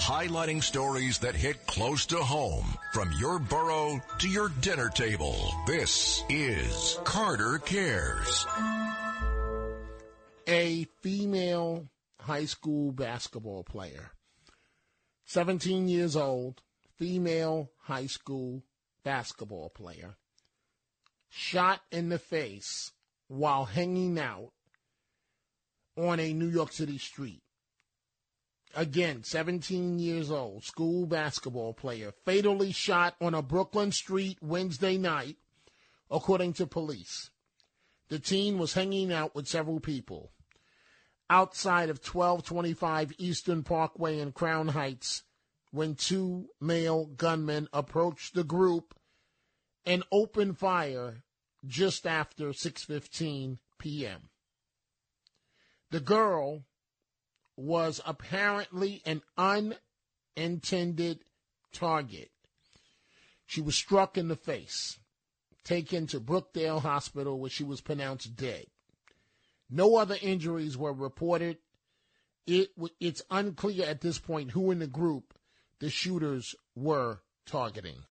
highlighting stories that hit close to home from your borough to your dinner table. This is Carter Cares. A female high school basketball player, 17 years old, female high school basketball player, shot in the face while hanging out on a New York City street. Again, 17 years old, school basketball player, fatally shot on a Brooklyn street Wednesday night, according to police. The teen was hanging out with several people outside of 1225 Eastern Parkway in Crown Heights when two male gunmen approached the group and opened fire just after 6:15 p.m. The girl was apparently an unintended target. She was struck in the face, taken to Brookdale Hospital where she was pronounced dead. No other injuries were reported. It, it's unclear at this point who in the group the shooters were targeting.